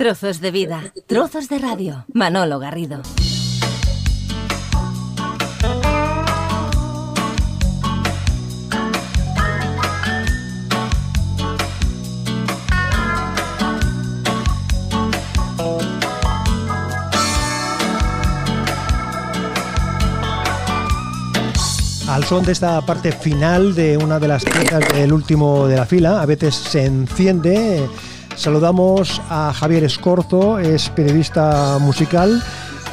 Trozos de vida, trozos de radio. Manolo Garrido. al son de esta parte final de una de las piezas del último de la fila, a veces se enciende. Saludamos a Javier Escorzo, es periodista musical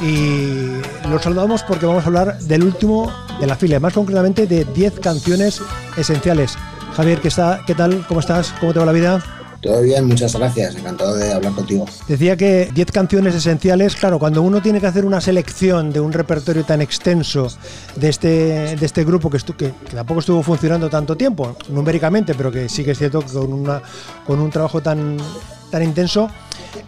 y lo saludamos porque vamos a hablar del último de la fila, más concretamente de 10 canciones esenciales. Javier, ¿qué, está, ¿qué tal? ¿Cómo estás? ¿Cómo te va la vida? Todo bien, muchas gracias, encantado de hablar contigo. Decía que 10 canciones esenciales, claro, cuando uno tiene que hacer una selección de un repertorio tan extenso de este, de este grupo que, que, tampoco estuvo funcionando tanto tiempo, numéricamente, pero que sí que es cierto que con, una, con un trabajo tan, tan intenso,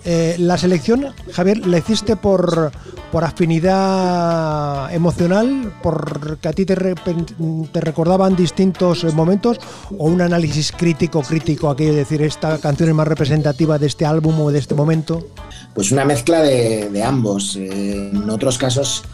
eh, la selección, Javier, ¿la hiciste por, por afinidad emocional, porque a ti te, te, recordaban distintos momentos, o un análisis crítico, crítico, aquello de decir esta canción es más representativa de este álbum o de este momento? Pues una mezcla de, ambos. Eh, en otros casos,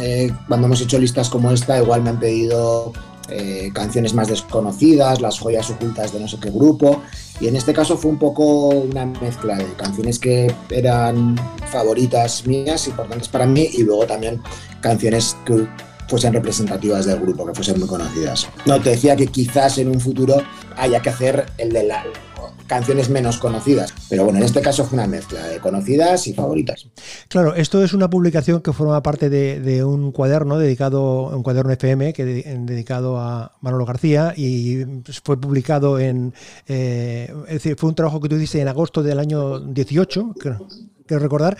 eh, cuando hemos hecho listas como esta, igual me han pedido eh, canciones más desconocidas, las joyas ocultas de no sé qué grupo. Y en este caso fue un poco una mezcla de canciones que eran favoritas mías, importantes para mí, y luego también canciones que fuesen representativas del grupo, que fuesen muy conocidas. No, te decía que quizás en un futuro haya que hacer el de la, canciones menos conocidas. Pero bueno, en este caso fue una mezcla de conocidas y favoritas. Claro, esto es una publicación que forma parte de, un cuaderno dedicado, un cuaderno FM que dedicado a Manolo García y fue publicado en, eh, es decir, fue un trabajo que tú hiciste en agosto del año 18, creo quiero recordar,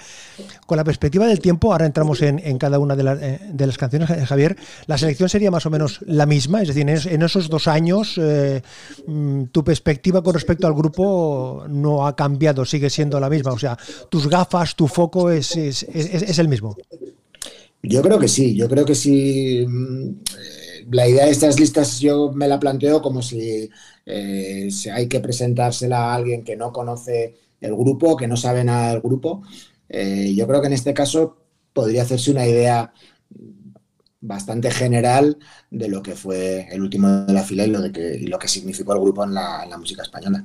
con la perspectiva del tiempo, ahora entramos en, cada una eh, de, las canciones, eh, Javier, la selección sería más o menos la misma, es decir, en, esos dos años eh, mm, tu perspectiva con respecto al grupo no ha cambiado, sigue siendo la misma, o sea, tus gafas, tu foco es, es, el mismo. Yo creo que sí, yo creo que sí. Mm, la idea de estas listas yo me la planteo como si, si hay que presentársela a alguien que no conoce el grupo, que no sabe nada del grupo. Eh, yo creo que en este caso podría hacerse una idea bastante general de lo que fue el último de la fila y lo, de que, lo que significó el grupo en la música española.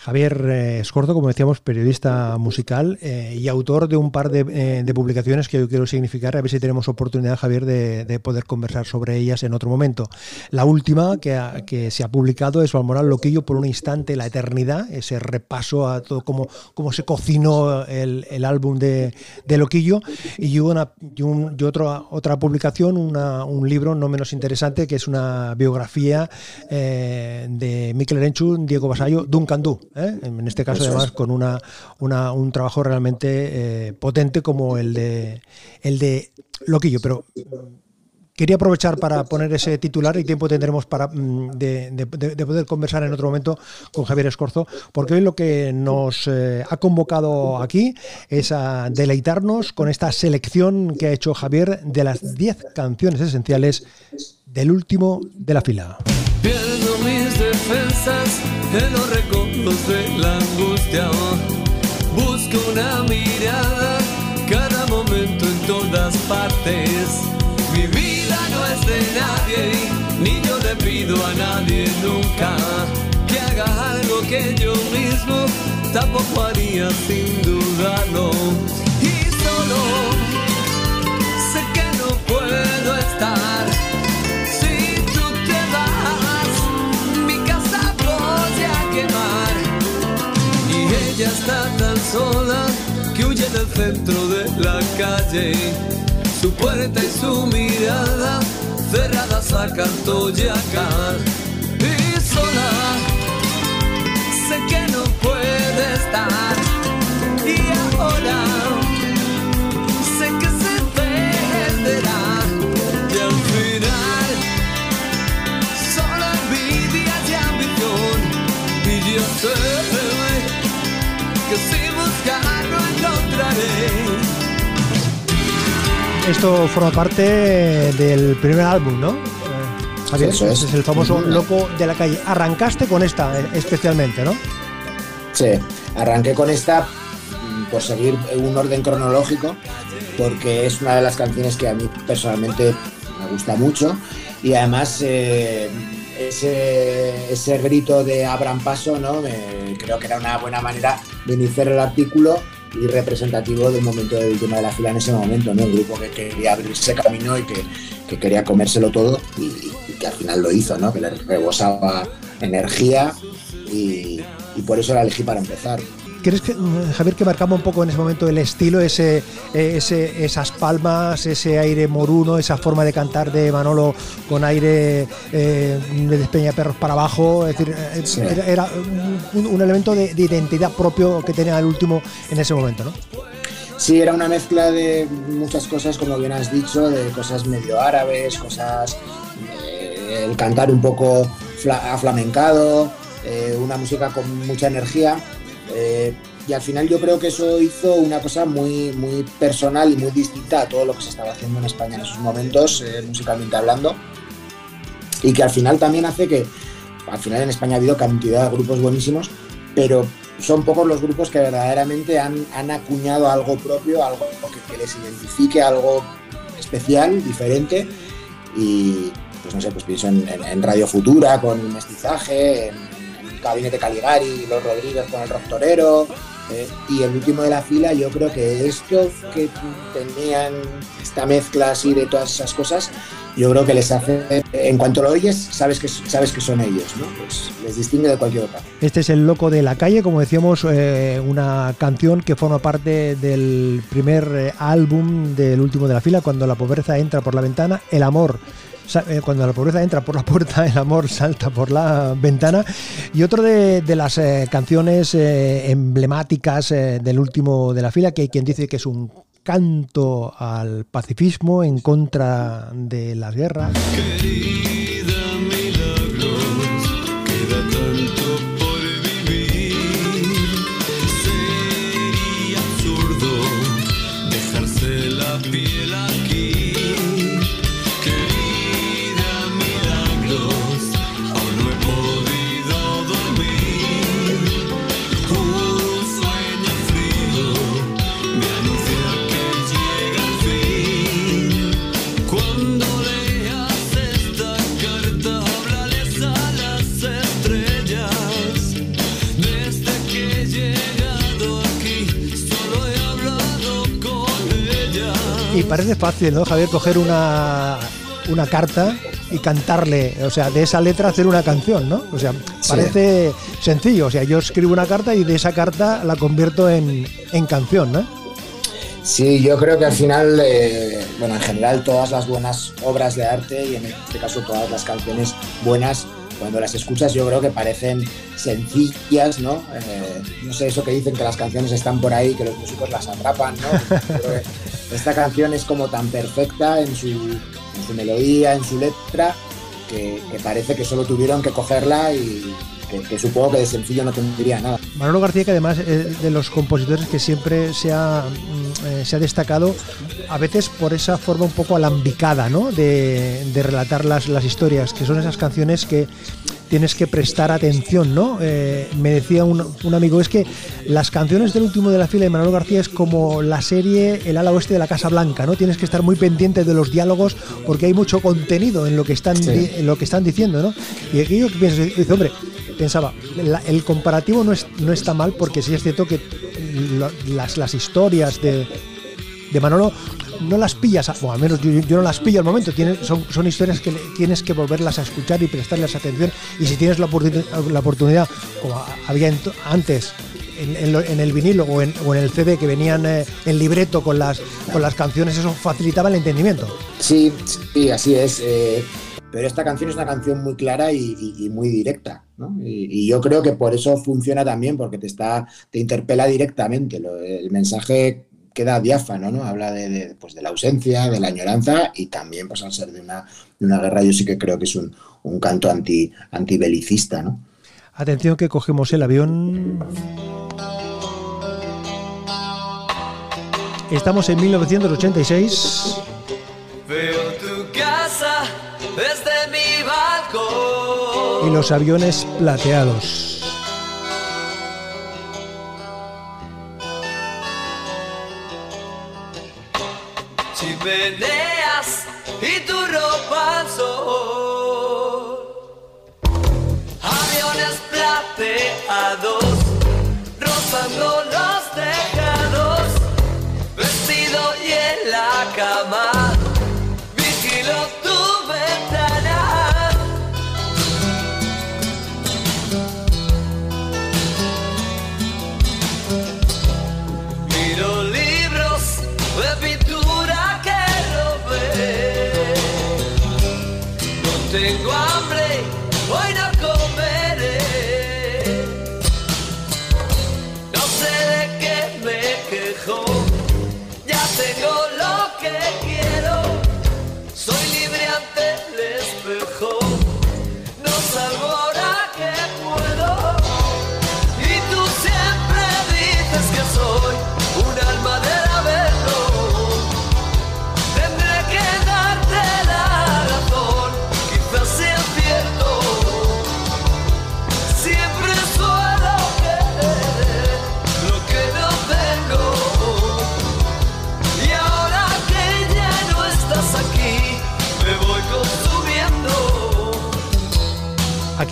Javier eh, Escorzo, como decíamos, periodista musical eh, y autor de un par eh, de, publicaciones que yo quiero significar, a ver si tenemos oportunidad, Javier, de, poder conversar sobre ellas en otro momento. La última que, se ha publicado es Valmoral Loquillo por un instante, la eternidad, ese repaso a todo cómo, cómo se cocinó el, álbum de, Loquillo, y, una, y, otra, otra publicación, un libro no menos interesante, que es una biografía de Miquel Erenchu, Diego Basayo, Duncan Du. ¿Eh? en este caso además con una, un trabajo realmente eh, potente como el de, el de Loquillo, pero quería aprovechar para poner ese titular y tiempo tendremos para mm, de, poder conversar en otro momento con Javier Escorzo, porque hoy lo que nos eh, ha convocado aquí es a deleitarnos con esta selección que ha hecho Javier de las 10 canciones esenciales del último de la fila. Mis defensas en los recodos de la angustia. Busco una mirada cada momento en todas partes. Mi vida no es de nadie, ni yo le pido a nadie nunca que haga algo que yo mismo tampoco haría sin dudarlo. Y solo sé que no puedo estar Ella está tan sola que huye del centro de la calle. Su puerta y su mirada cerradas a canto y Y sola, sé que no puede estar. Y ahora, Esto forma parte del primer álbum, ¿no? Javier, es. es el famoso Loco de la calle. Arrancaste con esta eh, especialmente, ¿no? Sí, arranqué con esta por seguir un orden cronológico, porque es una de las canciones que a mí personalmente me gusta mucho y además eh, ese, ese, grito de abran paso, ¿no? creo que era una buena manera de iniciar el artículo y representativo del momento del tema de la fila en ese momento, ¿no? Un grupo que quería abrirse camino y que, que quería comérselo todo y, que al final lo hizo, ¿no? Que le rebosaba energía y, y por eso la elegí para empezar. ¿Crees que, mm, Javier, que marcaba un poco en ese momento el estilo, ese, ese, esas palmas, ese aire moruno, esa forma de cantar de Manolo con aire eh, de despeñaperros para abajo? Es decir, eh, era, un, elemento de, identidad propio que tenía el último en ese momento, ¿no? Sí, era una mezcla de muchas cosas, como bien has dicho, de cosas medio árabes, cosas. Eh, el cantar un poco aflamencado, una música con mucha energía eh, y al final yo creo que eso hizo una cosa muy, muy personal y muy distinta a todo lo que se estaba haciendo en España en esos momentos, eh, musicalmente hablando. Y que al final también hace que, al final en España ha habido cantidad de grupos buenísimos, pero son pocos los grupos que verdaderamente han, han acuñado algo propio, algo que, les identifique, algo especial, diferente. Y pues no sé, pues pienso en, Radio Futura con Mestizaje, en, Gabinete Caligari, Los Rodríguez con el Rock Torero. Eh, y el último de la fila, yo creo que esto que tenían, esta mezcla así de todas esas cosas, yo creo que les hace, en cuanto lo oyes, sabes que, sabes que son ellos, ¿no? Pues les distingue de cualquier otra. Este es El Loco de la Calle, como decíamos, eh, una canción que forma parte del primer eh, álbum del último de la fila, cuando la pobreza entra por la ventana, El Amor cuando la pobreza entra por la puerta, el amor salta por la ventana. Y otro de, las eh, canciones eh, emblemáticas del último de la fila, que hay quien dice que es un canto al pacifismo en contra de las guerras. Parece fácil, ¿no, Javier? Coger una, una carta y cantarle, o sea, de esa letra hacer una canción, ¿no? O sea, parece sencillo, o sea, yo escribo una carta y de esa carta la convierto en, en canción, ¿no? Sí, yo creo que al final, eh, bueno, en general todas las buenas obras de arte y en este caso todas las canciones buenas cuando las escuchas yo creo que parecen sencillas, ¿no? Eh, no sé, eso que dicen que las canciones están por ahí, que los músicos las atrapan, ¿no? esta canción es como tan perfecta en su, melodía, en su letra, que, parece que solo tuvieron que cogerla y que, supongo que de sencillo no tendría nada. Manolo García, que además es de los compositores que siempre se ha, mm, eh, se ha destacado, a veces por esa forma un poco alambicada ¿no? de, relatar las, las historias, que son esas canciones que tienes que prestar atención, ¿no? Eh, me decía un, amigo, es que las canciones del último de la fila de Manolo García es como la serie El ala oeste de la Casa Blanca, ¿no? Tienes que estar muy pendiente de los diálogos porque hay mucho contenido en lo que están, en lo que están diciendo, ¿no? Y que piensas, dice, hombre, pensaba, el comparativo no, es, no está mal porque sí es cierto que las, las historias de, de Manolo no las pillas, o al menos yo, no las pillo al momento, son, son historias que tienes que volverlas a escuchar y prestarles atención y si tienes la, la oportunidad, como había antes, en, el vinilo o en, el CD que venían eh, en libreto con las, con las canciones, eso facilitaba el entendimiento. Sí, sí, así es. Eh, pero esta canción es una canción muy clara y, muy directa, ¿no? y, yo creo que por eso funciona también, porque te está, te interpela directamente. el mensaje queda diáfano, ¿no? Habla de, pues, de la ausencia, de la añoranza y también, pues al ser de una, de una guerra, yo sí que creo que es un, un canto anti, antibelicista, ¿no? Atención que cogemos el avión. Estamos en 1986. Veo tu casa desde mi balcón. Y los aviones plateados. Chimeneas y tu ropa al sol. Aviones plateados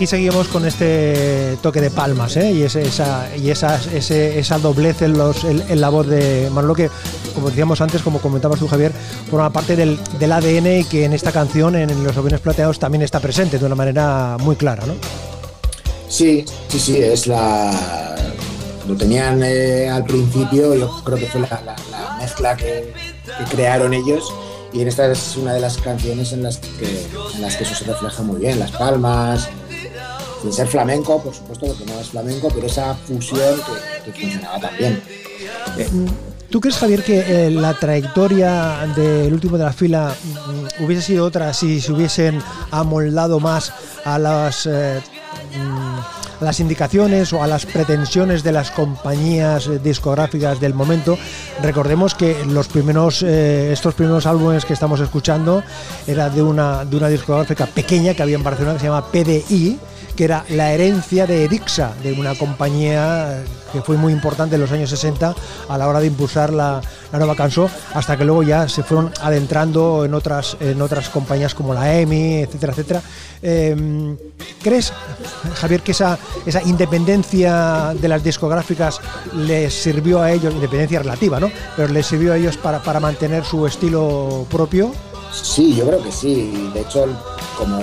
seguimos con este toque de palmas ¿eh? y, esa, y esa, esa doblez en, los, en, la voz de Manolo que, como decíamos antes, como comentabas tú Javier, forma parte del, ADN y que en esta canción, en Los aviones plateados, también está presente de una manera muy clara. ¿no? Sí, sí, sí, es la. Lo tenían eh, al principio, yo creo que fue la, la- la mezcla que, que crearon ellos. Y en esta es una de las canciones en las que, en las que eso se refleja muy bien. Las palmas, sin ser flamenco, por supuesto, porque no es flamenco, pero esa fusión que, funcionaba también. ¿Tú crees, Javier, que eh, la trayectoria del último de la fila mm, hubiese sido otra si se hubiesen amoldado más a las, eh, mm, las indicaciones o a las pretensiones de las compañías eh, discográficas del momento? Recordemos que los primeros, eh, estos primeros álbumes que estamos escuchando era de una, de una discográfica pequeña que había en Barcelona que se llama PDI que era la herencia de Erixa, de una compañía que fue muy importante en los años 60 a la hora de impulsar la, nueva canción, hasta que luego ya se fueron adentrando en otras, en otras compañías como la EMI, etcétera, etcétera. Eh, ¿Crees, Javier, que esa, esa independencia de las discográficas les sirvió a ellos, independencia relativa, ¿no? Pero les sirvió a ellos para, para mantener su estilo propio? Sí, yo creo que sí. De hecho, como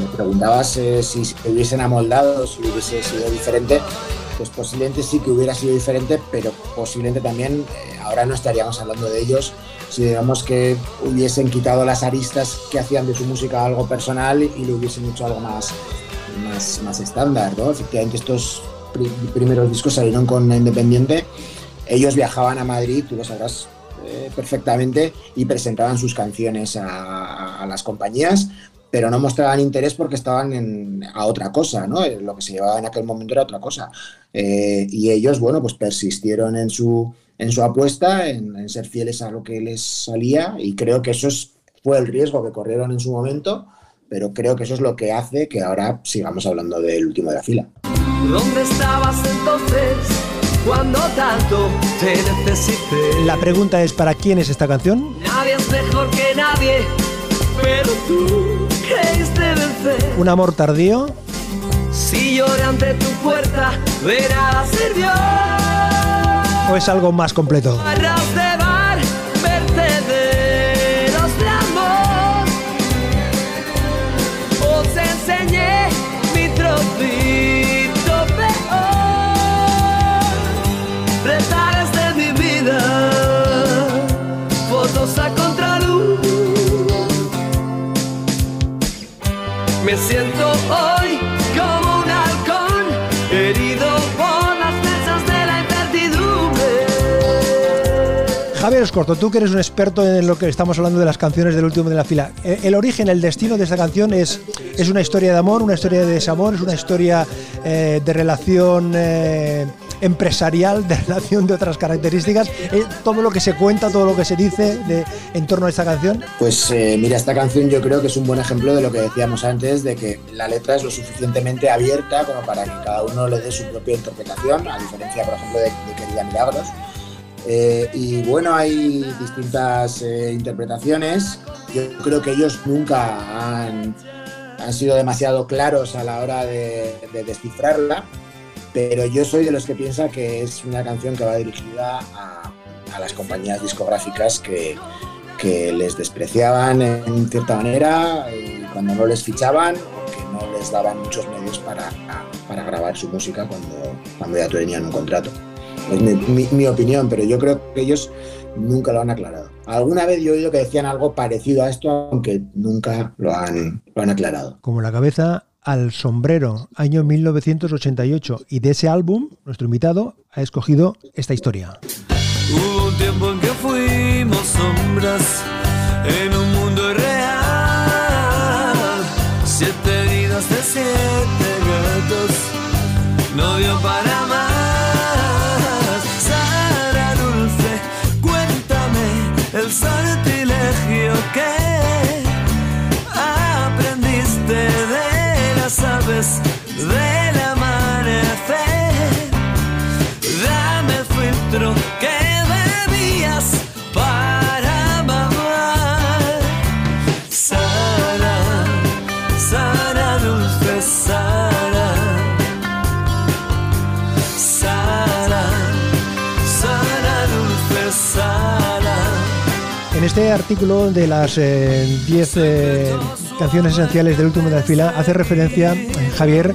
me preguntabas si se hubiesen amoldado, si hubiese sido diferente, pues posiblemente sí que hubiera sido diferente, pero posiblemente también eh, ahora no estaríamos hablando de ellos. Si digamos que hubiesen quitado las aristas que hacían de su música algo personal y le hubiesen hecho algo más, más, más estándar, ¿no? Efectivamente estos pri- primeros discos salieron con Independiente, ellos viajaban a Madrid, tú lo sabrás eh, perfectamente, y presentaban sus canciones a las compañías, pero no mostraban interés porque estaban en, a otra cosa, ¿no? Eh, Lo que se llevaba en aquel momento era otra cosa. Eh, y ellos, bueno, pues persistieron en su, en su apuesta, en, en ser fieles a lo que les salía, y creo que eso es- fue el riesgo que corrieron en su momento, pero creo que eso es lo que hace que ahora sigamos hablando del último de la fila. ¿Dónde estabas entonces cuando tanto te necesité? La pregunta es, ¿para quién es esta canción? Nadie es mejor que nadie, pero tú. ¿Un amor tardío? Si lloré ante tu puerta, de nada sirvió. ¿O es algo más completo? Javier Escorto, tú que eres un experto en lo que estamos hablando de las canciones del último de la fila. Eh, El origen, el destino de esta canción es, es una historia de amor, una historia de desamor, es una historia eh, de relación eh, empresarial, de relación de otras características. Eh, todo lo que se cuenta, todo lo que se dice de, en torno a esta canción. Pues eh, mira, esta canción yo creo que es un buen ejemplo de lo que decíamos antes, de que la letra es lo suficientemente abierta como para que cada uno le dé su propia interpretación, a diferencia, por ejemplo, de, de Querida Milagros. Eh, y bueno, hay distintas eh, interpretaciones. Yo creo que ellos nunca han, sido demasiado claros a la hora de, de, descifrarla, pero yo soy de los que piensa que es una canción que va dirigida a, las compañías discográficas que, les despreciaban en cierta manera eh, cuando no les fichaban o que no les daban muchos medios para, para grabar su música cuando, cuando ya tenían un contrato. Es mi, mi, mi, opinión, pero yo creo que ellos nunca lo han aclarado. Alguna vez yo he oído que decían algo parecido a esto, aunque nunca lo han, lo han aclarado. Como la cabeza al sombrero, año 1988, y de ese álbum, nuestro invitado ha escogido esta historia. Hubo un tiempo en que fuimos sombras en un mundo irreal. Siete vidas de siete gatos, no dio para más. Este artículo de las 10 eh, eh, canciones esenciales del último de la fila hace referencia, Javier,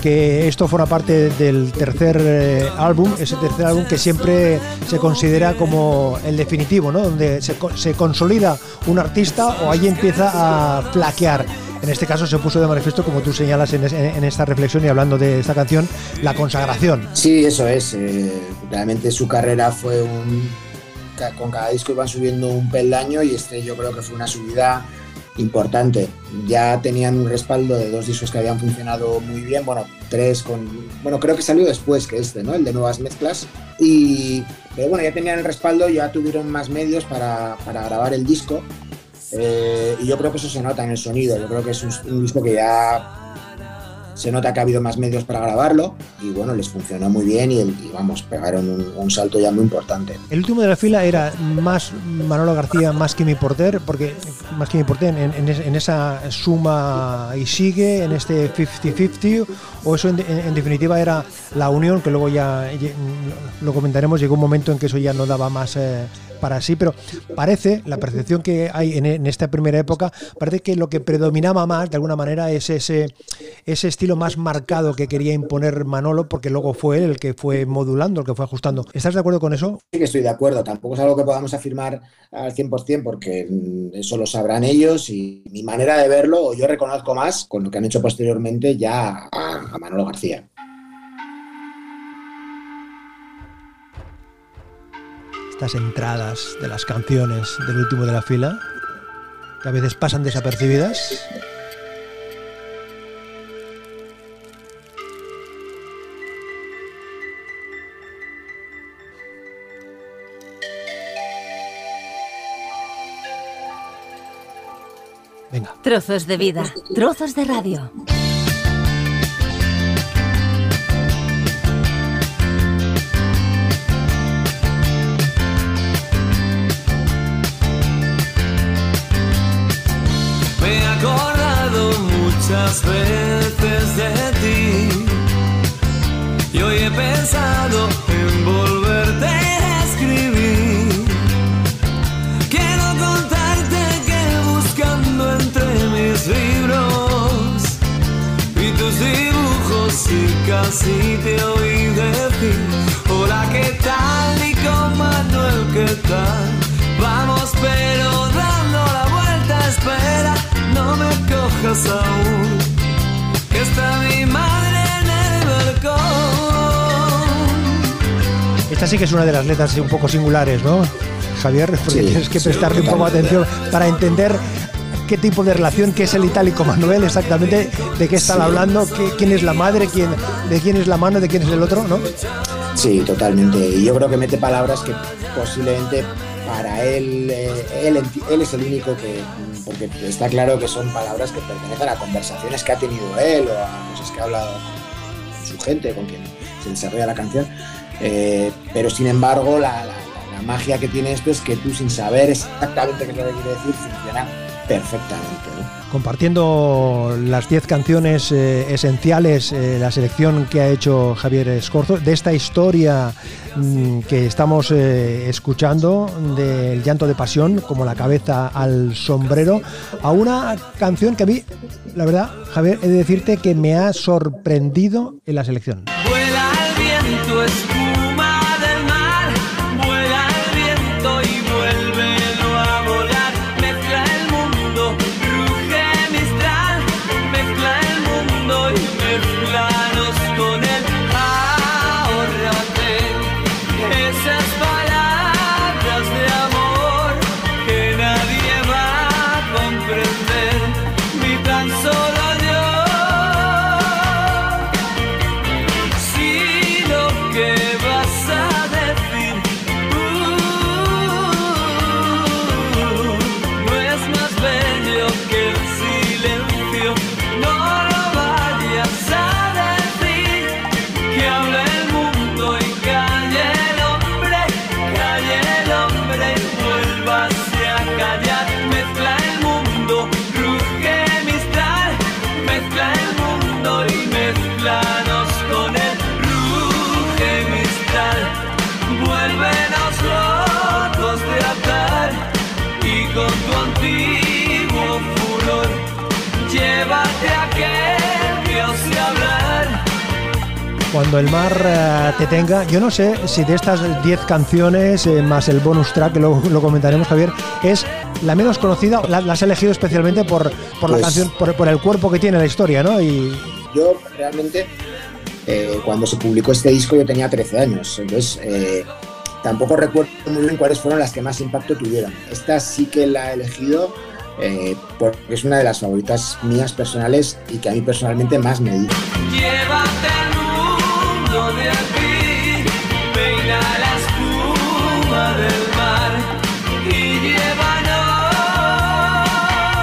que esto forma parte del tercer eh, álbum, ese tercer álbum que siempre se considera como el definitivo, ¿no? donde se, se consolida un artista o ahí empieza a flaquear. En este caso se puso de manifiesto, como tú señalas en, en, esta reflexión y hablando de esta canción, la consagración. Sí, eso es. Eh, realmente su carrera fue un con cada disco iban subiendo un peldaño y este yo creo que fue una subida importante. Ya tenían un respaldo de dos discos que habían funcionado muy bien, bueno, tres con, bueno, creo que salió después que este, ¿no? El de nuevas mezclas. Y, pero bueno, ya tenían el respaldo, ya tuvieron más medios para, para grabar el disco. Eh, y yo creo que eso se nota en el sonido, yo creo que es un, un disco que ya se nota que ha habido más medios para grabarlo y bueno, les funcionó muy bien y, vamos, pegaron un, salto ya muy importante. El último de la fila era más Manolo García, más Kimi Porter, porque más Kimi Porter en, en, en, esa suma y sigue, en este 50-50, o eso en, en, definitiva era la unión, que luego ya lo comentaremos, llegó un momento en que eso ya no daba más... Eh, para sí, pero parece, la percepción que hay en, en, esta primera época, parece que lo que predominaba más, de alguna manera, es ese, ese estilo más marcado que quería imponer Manolo, porque luego fue él el que fue modulando, el que fue ajustando. ¿Estás de acuerdo con eso? Sí que estoy de acuerdo, tampoco es algo que podamos afirmar al 100%, porque eso lo sabrán ellos y mi manera de verlo, yo reconozco más con lo que han hecho posteriormente ya a Manolo García. Estas entradas de las canciones del último de la fila, que a veces pasan desapercibidas. Trozos de vida, trozos de radio. Muchas veces de ti. Y hoy he pensado en volverte a escribir. Quiero contarte que buscando entre mis libros y tus dibujos y casi te oí decir hola qué tal y con Manuel qué tal vamos pero me cojas aún, que está mi madre en el balcón. Esta sí que es una de las letras un poco singulares, ¿no, Javier? Porque sí, tienes que prestarle sí, un poco de atención para entender qué tipo de relación, qué es el itálico Manuel, exactamente de qué están sí. hablando, qué, quién es la madre, quién, de quién es la mano, de quién es el otro, ¿no? Sí, totalmente. Y yo creo que mete palabras que posiblemente para él, eh, él, es el único que, porque está claro que son palabras que pertenecen a conversaciones que ha tenido él o a cosas que ha hablado su gente, con quien se desarrolla la canción. Eh, pero sin embargo, la, la magia que tiene esto es que tú sin saber exactamente qué es lo que quiere decir, funciona perfectamente. Compartiendo las 10 canciones eh, esenciales, eh, la selección que ha hecho Javier Escorzo, de esta historia mm, que estamos eh, escuchando, del llanto de pasión, como la cabeza al sombrero, a una canción que a mí, la verdad, Javier, he de decirte que me ha sorprendido en la selección. Vuela el viento, cuando el mar eh, te tenga. Yo no sé si de estas 10 canciones, eh, más el bonus track, que lo, lo, comentaremos, Javier, es la menos conocida. La, has elegido especialmente por, por la pues canción, por, el cuerpo que tiene la historia, ¿no? Y... Yo realmente, eh, cuando se publicó este disco, yo tenía 13 años. Entonces, tampoco recuerdo muy bien cuáles fueron las que más impacto tuvieron. Esta sí que la he elegido. porque es una de las favoritas mías personales y que a mí personalmente más me dio.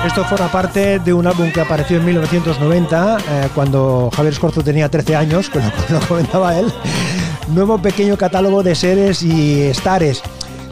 Esto forma parte de un álbum que apareció en 1990, eh, cuando Javier Escorzo tenía 13 años, como lo comentaba él. Nuevo pequeño catálogo de seres y estares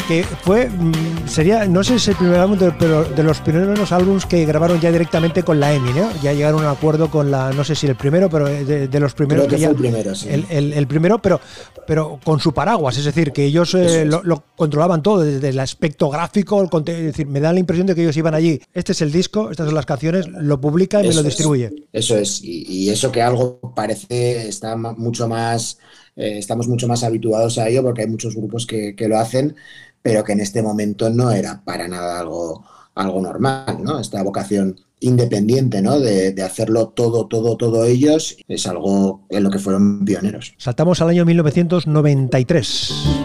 que fue, mm, sería, no sé si es el primer álbum, pero de los primeros álbumes que grabaron ya directamente con la EMI, ¿no? Ya llegaron a un acuerdo con la, no sé si el primero, pero de, los primeros. que, el primero, sí. El, primero, pero, pero con su paraguas, es decir, que ellos eh, lo, controlaban todo, desde el aspecto gráfico, el es decir, me da la impresión de que ellos iban allí, este es el disco, estas son las canciones, lo publica y me lo distribuye. eso es, y, eso que algo parece, está mucho más... Eh, estamos mucho más habituados a ello porque hay muchos grupos que, que lo hacen, pero que en este momento no era para nada algo, algo normal, ¿no? Esta vocación independiente, ¿no? De, hacerlo todo, todo, todo ellos, es algo en lo que fueron pioneros. Saltamos al año 1993.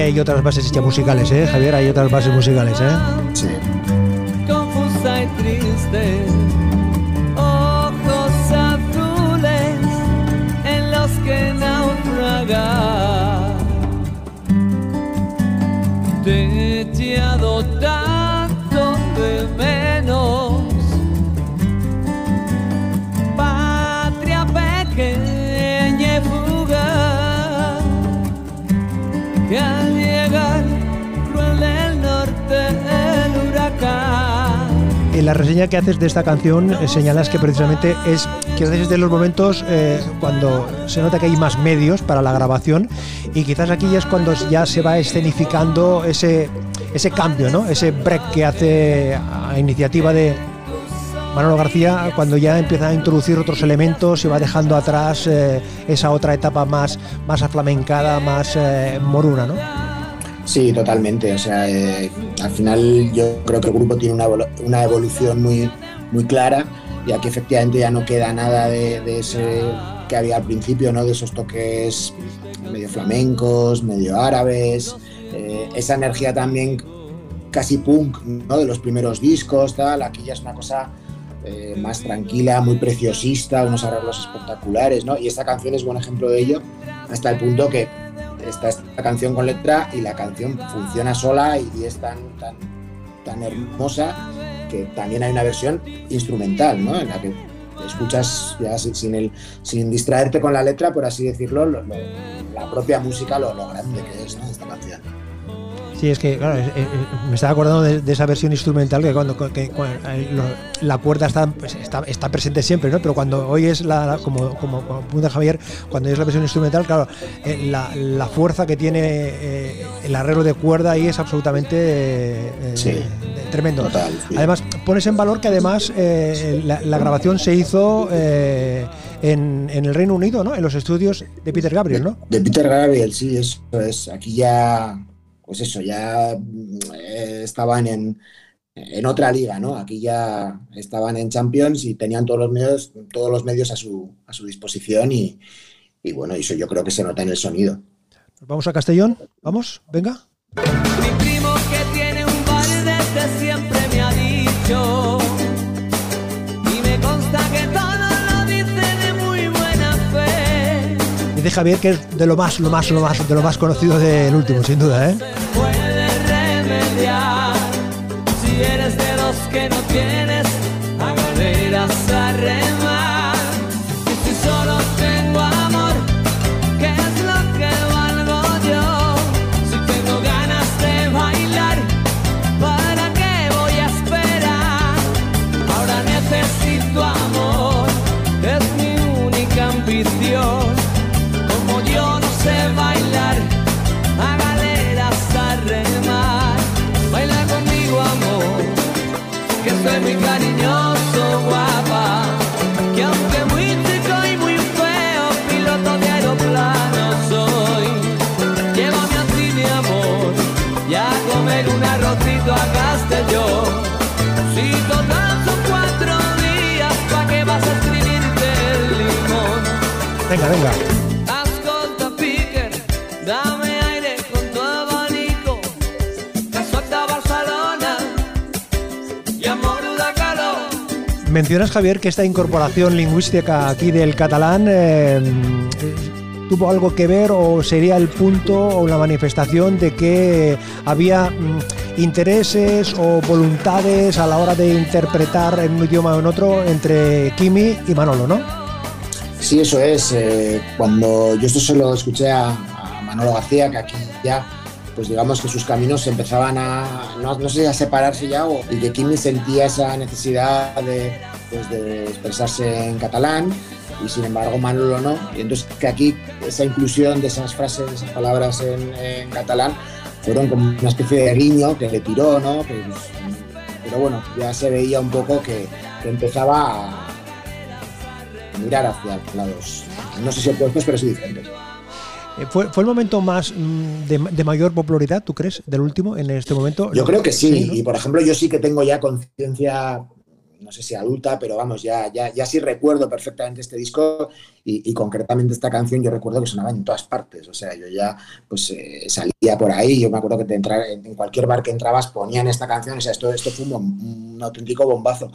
Hay otras bases ya musicales, ¿eh, Javier? Hay otras bases musicales, ¿eh? La reseña que haces de esta canción eh, señalas que precisamente es que es de los momentos eh, cuando se nota que hay más medios para la grabación y quizás aquí es cuando ya se va escenificando ese, ese cambio, ¿no? ese break que hace a iniciativa de Manolo García cuando ya empieza a introducir otros elementos y va dejando atrás eh, esa otra etapa más, más aflamencada, más moruna. ¿no? Sí, totalmente. O sea, eh, al final yo creo que el grupo tiene una, evolución muy, muy clara y aquí efectivamente ya no queda nada de, ese que había al principio, ¿no? De esos toques medio flamencos, medio árabes, eh, esa energía también casi punk, ¿no? De los primeros discos, tal. Aquí ya es una cosa eh, más tranquila, muy preciosista, unos arreglos espectaculares, ¿no? Y esta canción es buen ejemplo de ello, hasta el punto que está esta canción con letra y la canción funciona sola y, es tan, tan, tan hermosa que también hay una versión instrumental, ¿no? En la que escuchas ya sin, el, sin distraerte con la letra, por así decirlo, la propia música, lo, lo grande que es esta canción. Sí, es que, claro, me estaba acordando de, esa versión instrumental que cuando, la cuerda pues, está, está, presente siempre, ¿no? Pero cuando oyes, la, como, como, como Javier, cuando oyes la versión instrumental, claro, eh, la, fuerza que tiene eh, el arreglo de cuerda ahí es absolutamente eh, tremendo. Además, pones en valor que además la, grabación se hizo en, en, el Reino Unido, ¿no? En los estudios de Peter Gabriel, ¿no? De, de Peter Gabriel, sí, eso es. Aquí ya pues eso, ya eh, estaban en, otra liga, ¿no? Aquí ya estaban en Champions y tenían todos los medios, todos los medios a su, a su disposición y, bueno, eso yo creo que se nota en el sonido. Vamos a Castellón, vamos, venga. Mi primo que tiene un bar desde siempre de Javier, que es de lo más, lo más, lo más, de lo más conocido del último, sin duda, ¿eh? Remediar si eres de los que no tienes Mencionas, Javier, que esta incorporación lingüística aquí del catalán eh, tuvo algo que ver o sería el punto o la manifestación de que había mm, intereses o voluntades a la hora de interpretar en un idioma o en otro entre Kimi y Manolo, ¿no? Sí, eso es. Eh, cuando yo esto solo escuché a Manolo García, que aquí ya pues digamos que sus caminos empezaban a, no, sé si a separarse ya, o, y que Kimi sentía esa necesidad de, pues de expresarse en catalán y sin embargo Manolo no. Y entonces que aquí esa inclusión de esas frases, esas palabras en, catalán, fueron como una especie de guiño que le tiró, ¿no? Pues, pero bueno, ya se veía un poco que, empezaba a mirar hacia lados, no sé si opuestos, pero sí diferentes. Eh, ¿Fue, ¿Fue, el momento más mm, de, mayor popularidad, tú crees, del último en este momento? Yo creo que sí, y por ejemplo yo sí que tengo ya conciencia, no sé si adulta, pero vamos, ya, ya, ya sí recuerdo perfectamente este disco y, concretamente esta canción yo recuerdo que sonaba en todas partes, o sea, yo ya pues eh, salía por ahí, yo me acuerdo que te entrar, en cualquier bar que entrabas ponían esta canción, o sea, esto, esto fue un, auténtico bombazo.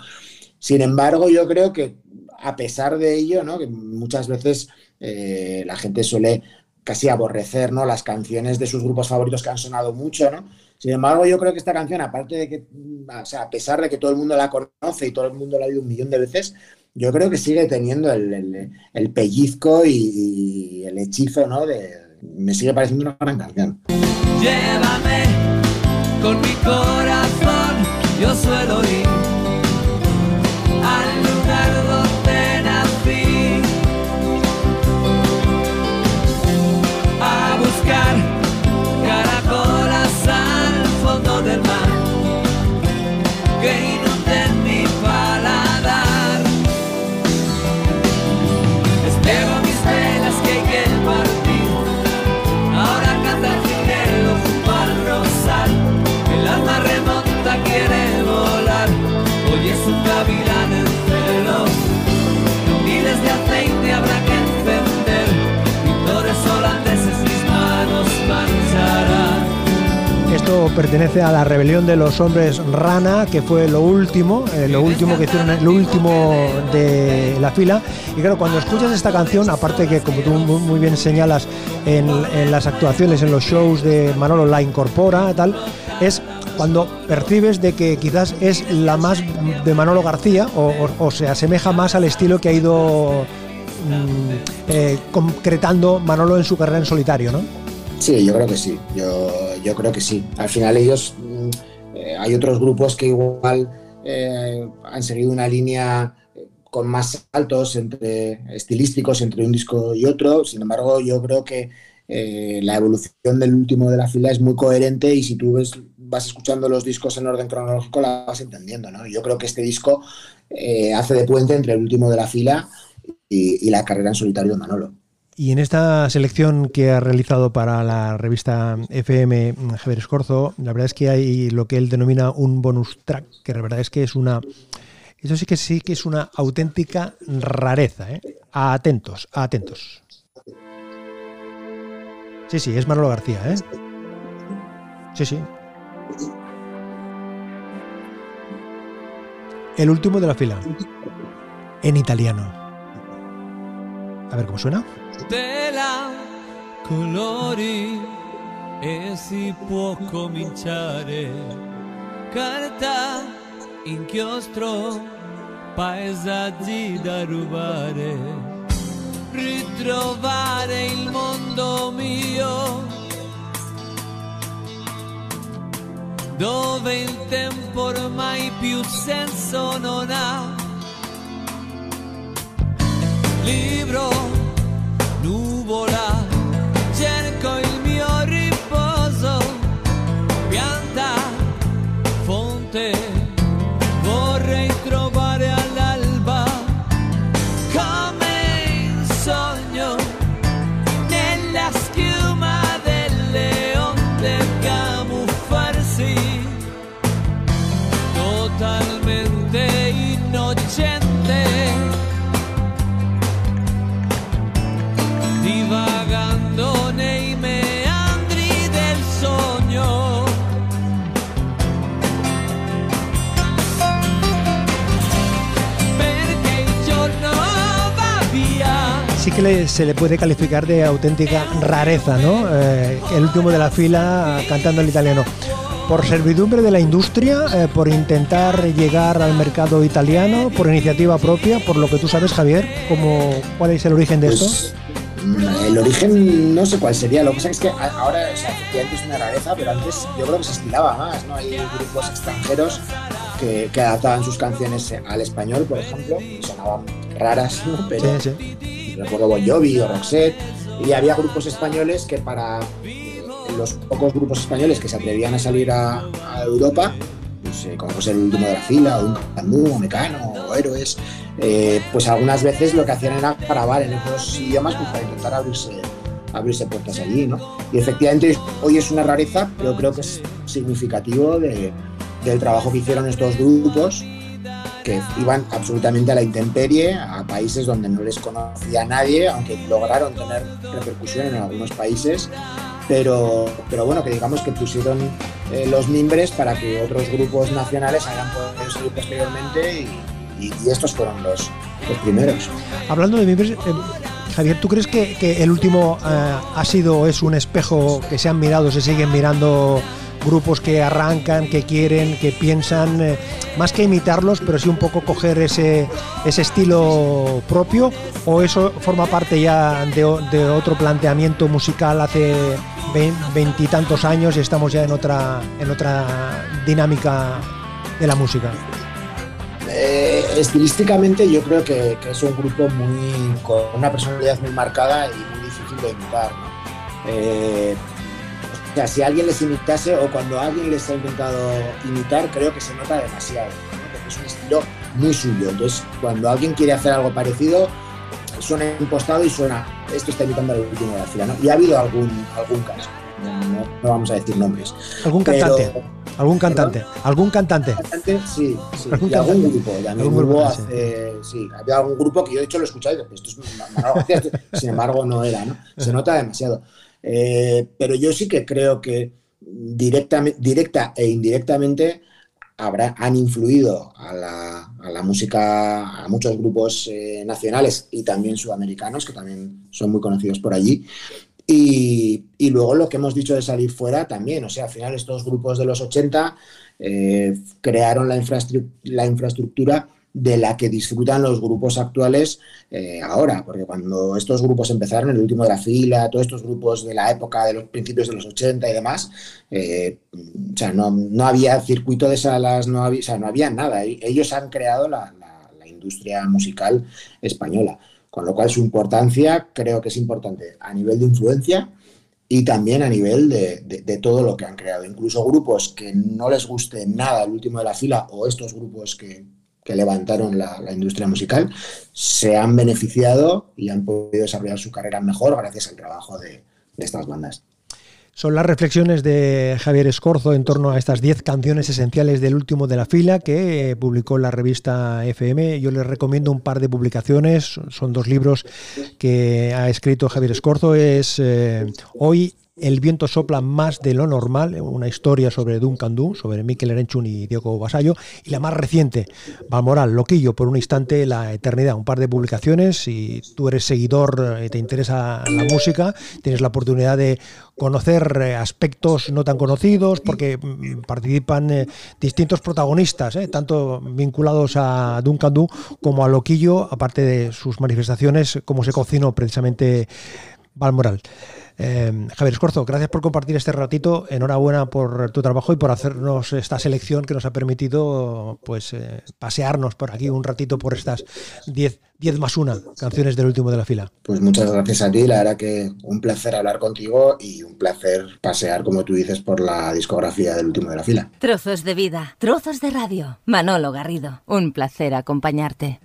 Sin embargo, yo creo que a pesar de ello, ¿no? que muchas veces eh, la gente suele casi aborrecer ¿no? las canciones de sus grupos favoritos que han sonado mucho, ¿no? Sin embargo, yo creo que esta canción, aparte de que, o sea, a pesar de que todo el mundo la conoce y todo el mundo la ha oído un millón de veces, yo creo que sigue teniendo el, pellizco y, el hechizo, ¿no? Me sigue pareciendo una gran canción. Llévame con mi corazón, yo suelo ir pertenece a la rebelión de los hombres rana, que fue lo último, eh, lo último que hicieron, lo último de la fila. Y claro, cuando escuchas esta canción, aparte que como tú muy bien señalas en, las actuaciones, en los shows de Manolo la incorpora, tal, es cuando percibes de que quizás es la más de Manolo García o, se asemeja más al estilo que ha ido mm, eh, concretando Manolo en su carrera en solitario, ¿no? Sí, yo creo que sí, yo, yo creo que sí. Al final ellos, mm, eh, hay otros grupos que igual eh, han seguido una línea con más saltos entre estilísticos entre un disco y otro. Sin embargo, yo creo que la evolución del último de la fila es muy coherente y si tú ves vas escuchando los discos en orden cronológico, la vas entendiendo, ¿no? Yo creo que este disco eh, hace de puente entre el último de la fila y, la carrera en solitario de Manolo. Y en esta selección que ha realizado para la revista FM Javier Escorzo, la verdad es que hay lo que él denomina un bonus track, que la verdad es que es una. Eso sí que sí que es una auténtica rareza, ¿eh? Atentos, atentos. Sí, sí, es Manolo García, ¿eh? Sí, sí, El último de la fila. En italiano. A ver cómo suena. Tela, colori e si può cominciare. Carta, inchiostro, paesaggi da rubare. Ritrovare il mondo mio dove il tempo ormai più senso non ha. Libro, nuvola, Sí que le- se le puede calificar de auténtica rareza, ¿no? Eh, el último de la fila cantando en italiano. Por servidumbre de la industria, eh, por intentar llegar al mercado italiano, por iniciativa propia, por lo que tú sabes, Javier, ¿cómo, ¿cuál es el origen de esto? Pues, mm, el origen no sé cuál sería. Lo que pasa es que ahora, o sea, efectivamente es una rareza, pero antes yo creo que se estilaba más, ¿no? Hay grupos extranjeros que, que adaptaban sus canciones al español, por ejemplo, y sonaban raras, ¿no? Pero Sí, sí. Recuerdo Bon Jovi o Roxette, y había grupos españoles que para los pocos grupos españoles que se atrevían a salir a, a Europa, pues, eh, como pues el último de la fila, o un Candú, o Mecano, o Héroes, eh, pues algunas veces lo que hacían era grabar en otros idiomas pues, para intentar abrirse, abrirse puertas allí, ¿no? Y efectivamente hoy es una rareza, pero creo que es significativo de- del trabajo que hicieron estos grupos que iban absolutamente a la intemperie, a países donde no les conocía nadie, aunque lograron tener repercusión en algunos países, pero, pero bueno, que digamos que pusieron eh, los mimbres para que otros grupos nacionales hayan podido salir posteriormente y, estos fueron los, los primeros. Hablando de miembros, eh, Javier, ¿tú crees que, que el último eh, ha sido es un espejo que se han mirado, se siguen mirando grupos que arrancan, que quieren, que piensan, eh, más que imitarlos, pero sí un poco coger ese, ese estilo propio? ¿O eso forma parte ya de, de otro planteamiento musical hace vein- veintitantos años y estamos ya en otra, en otra dinámica de la música? Eh, estilísticamente yo creo que, que es un grupo muy con una personalidad muy marcada y muy difícil de imitar. ¿no? Eh, o sea, si alguien les imitase o cuando alguien les ha intentado imitar, creo que se nota demasiado, ¿no? porque es un estilo muy suyo. Entonces, cuando alguien quiere hacer algo parecido, suena impostado y suena, esto está imitando al último de la fila. ¿no? Y ha habido algún, algún caso, no, vamos a decir nombres. ¿Algún Pero- cantante? ¿Algún cantante? ¿Algún cantante? Cantante, sí, sí. Algún Y algún cantante. grupo. Algún sí. hace- sí, había algún grupo que yo de hecho lo he escuchado y digo, esto es sin embargo no era, ¿no? Se nota demasiado. Eh, pero yo sí que creo que directamente, directa e indirectamente habrá, han influido a la, a la música, a muchos grupos eh, nacionales y también sudamericanos, que también son muy conocidos por allí. Y, luego lo que hemos dicho de salir fuera también, o sea, al final estos grupos de los 80 eh, crearon la infraestructura de la que disfrutan los grupos actuales eh, ahora, porque cuando estos grupos empezaron, el último de la fila, todos estos grupos de la época de los principios de los 80 y demás, eh, o sea, no, había circuito de salas, no no había nada. E-, ellos han creado la, industria musical española, con lo cual su importancia creo que es importante a nivel de influencia y también a nivel de, de, todo lo que han creado. Incluso grupos que no les guste nada el último de la fila o estos grupos que, que levantaron la, industria musical, se han beneficiado y han podido desarrollar su carrera mejor gracias al trabajo de, estas bandas. Son las reflexiones de Javier Escorzo en torno a estas 10 canciones esenciales del último de la fila que publicó la revista FM. Yo les recomiendo un par de publicaciones, son dos libros que ha escrito Javier Escorzo. Es eh, Hoy el viento sopla más de lo normal, una historia sobre Duncan Du, sobre Mikel Erenchun y Diego Basallo, y la más reciente, Valmoral, Loquillo, por un instante, la eternidad, un par de publicaciones, si tú eres seguidor y te interesa la música, tienes la oportunidad de conocer eh, aspectos no tan conocidos, porque mm, participan eh, distintos protagonistas, eh, tanto vinculados a Duncan Du como a Loquillo, aparte de sus manifestaciones, como se cocinó precisamente Valmoral. Eh, Javier Escorzo, gracias por compartir este ratito. Enhorabuena por tu trabajo y por hacernos esta selección que nos ha permitido pues eh, pasearnos por aquí un ratito por estas 10 más 1 canciones del último de la fila. Pues muchas gracias a ti. La verdad que un placer hablar contigo y un placer pasear, como tú dices, por la discografía del último de la fila. Trozos de vida, trozos de radio. Manolo Garrido, un placer acompañarte.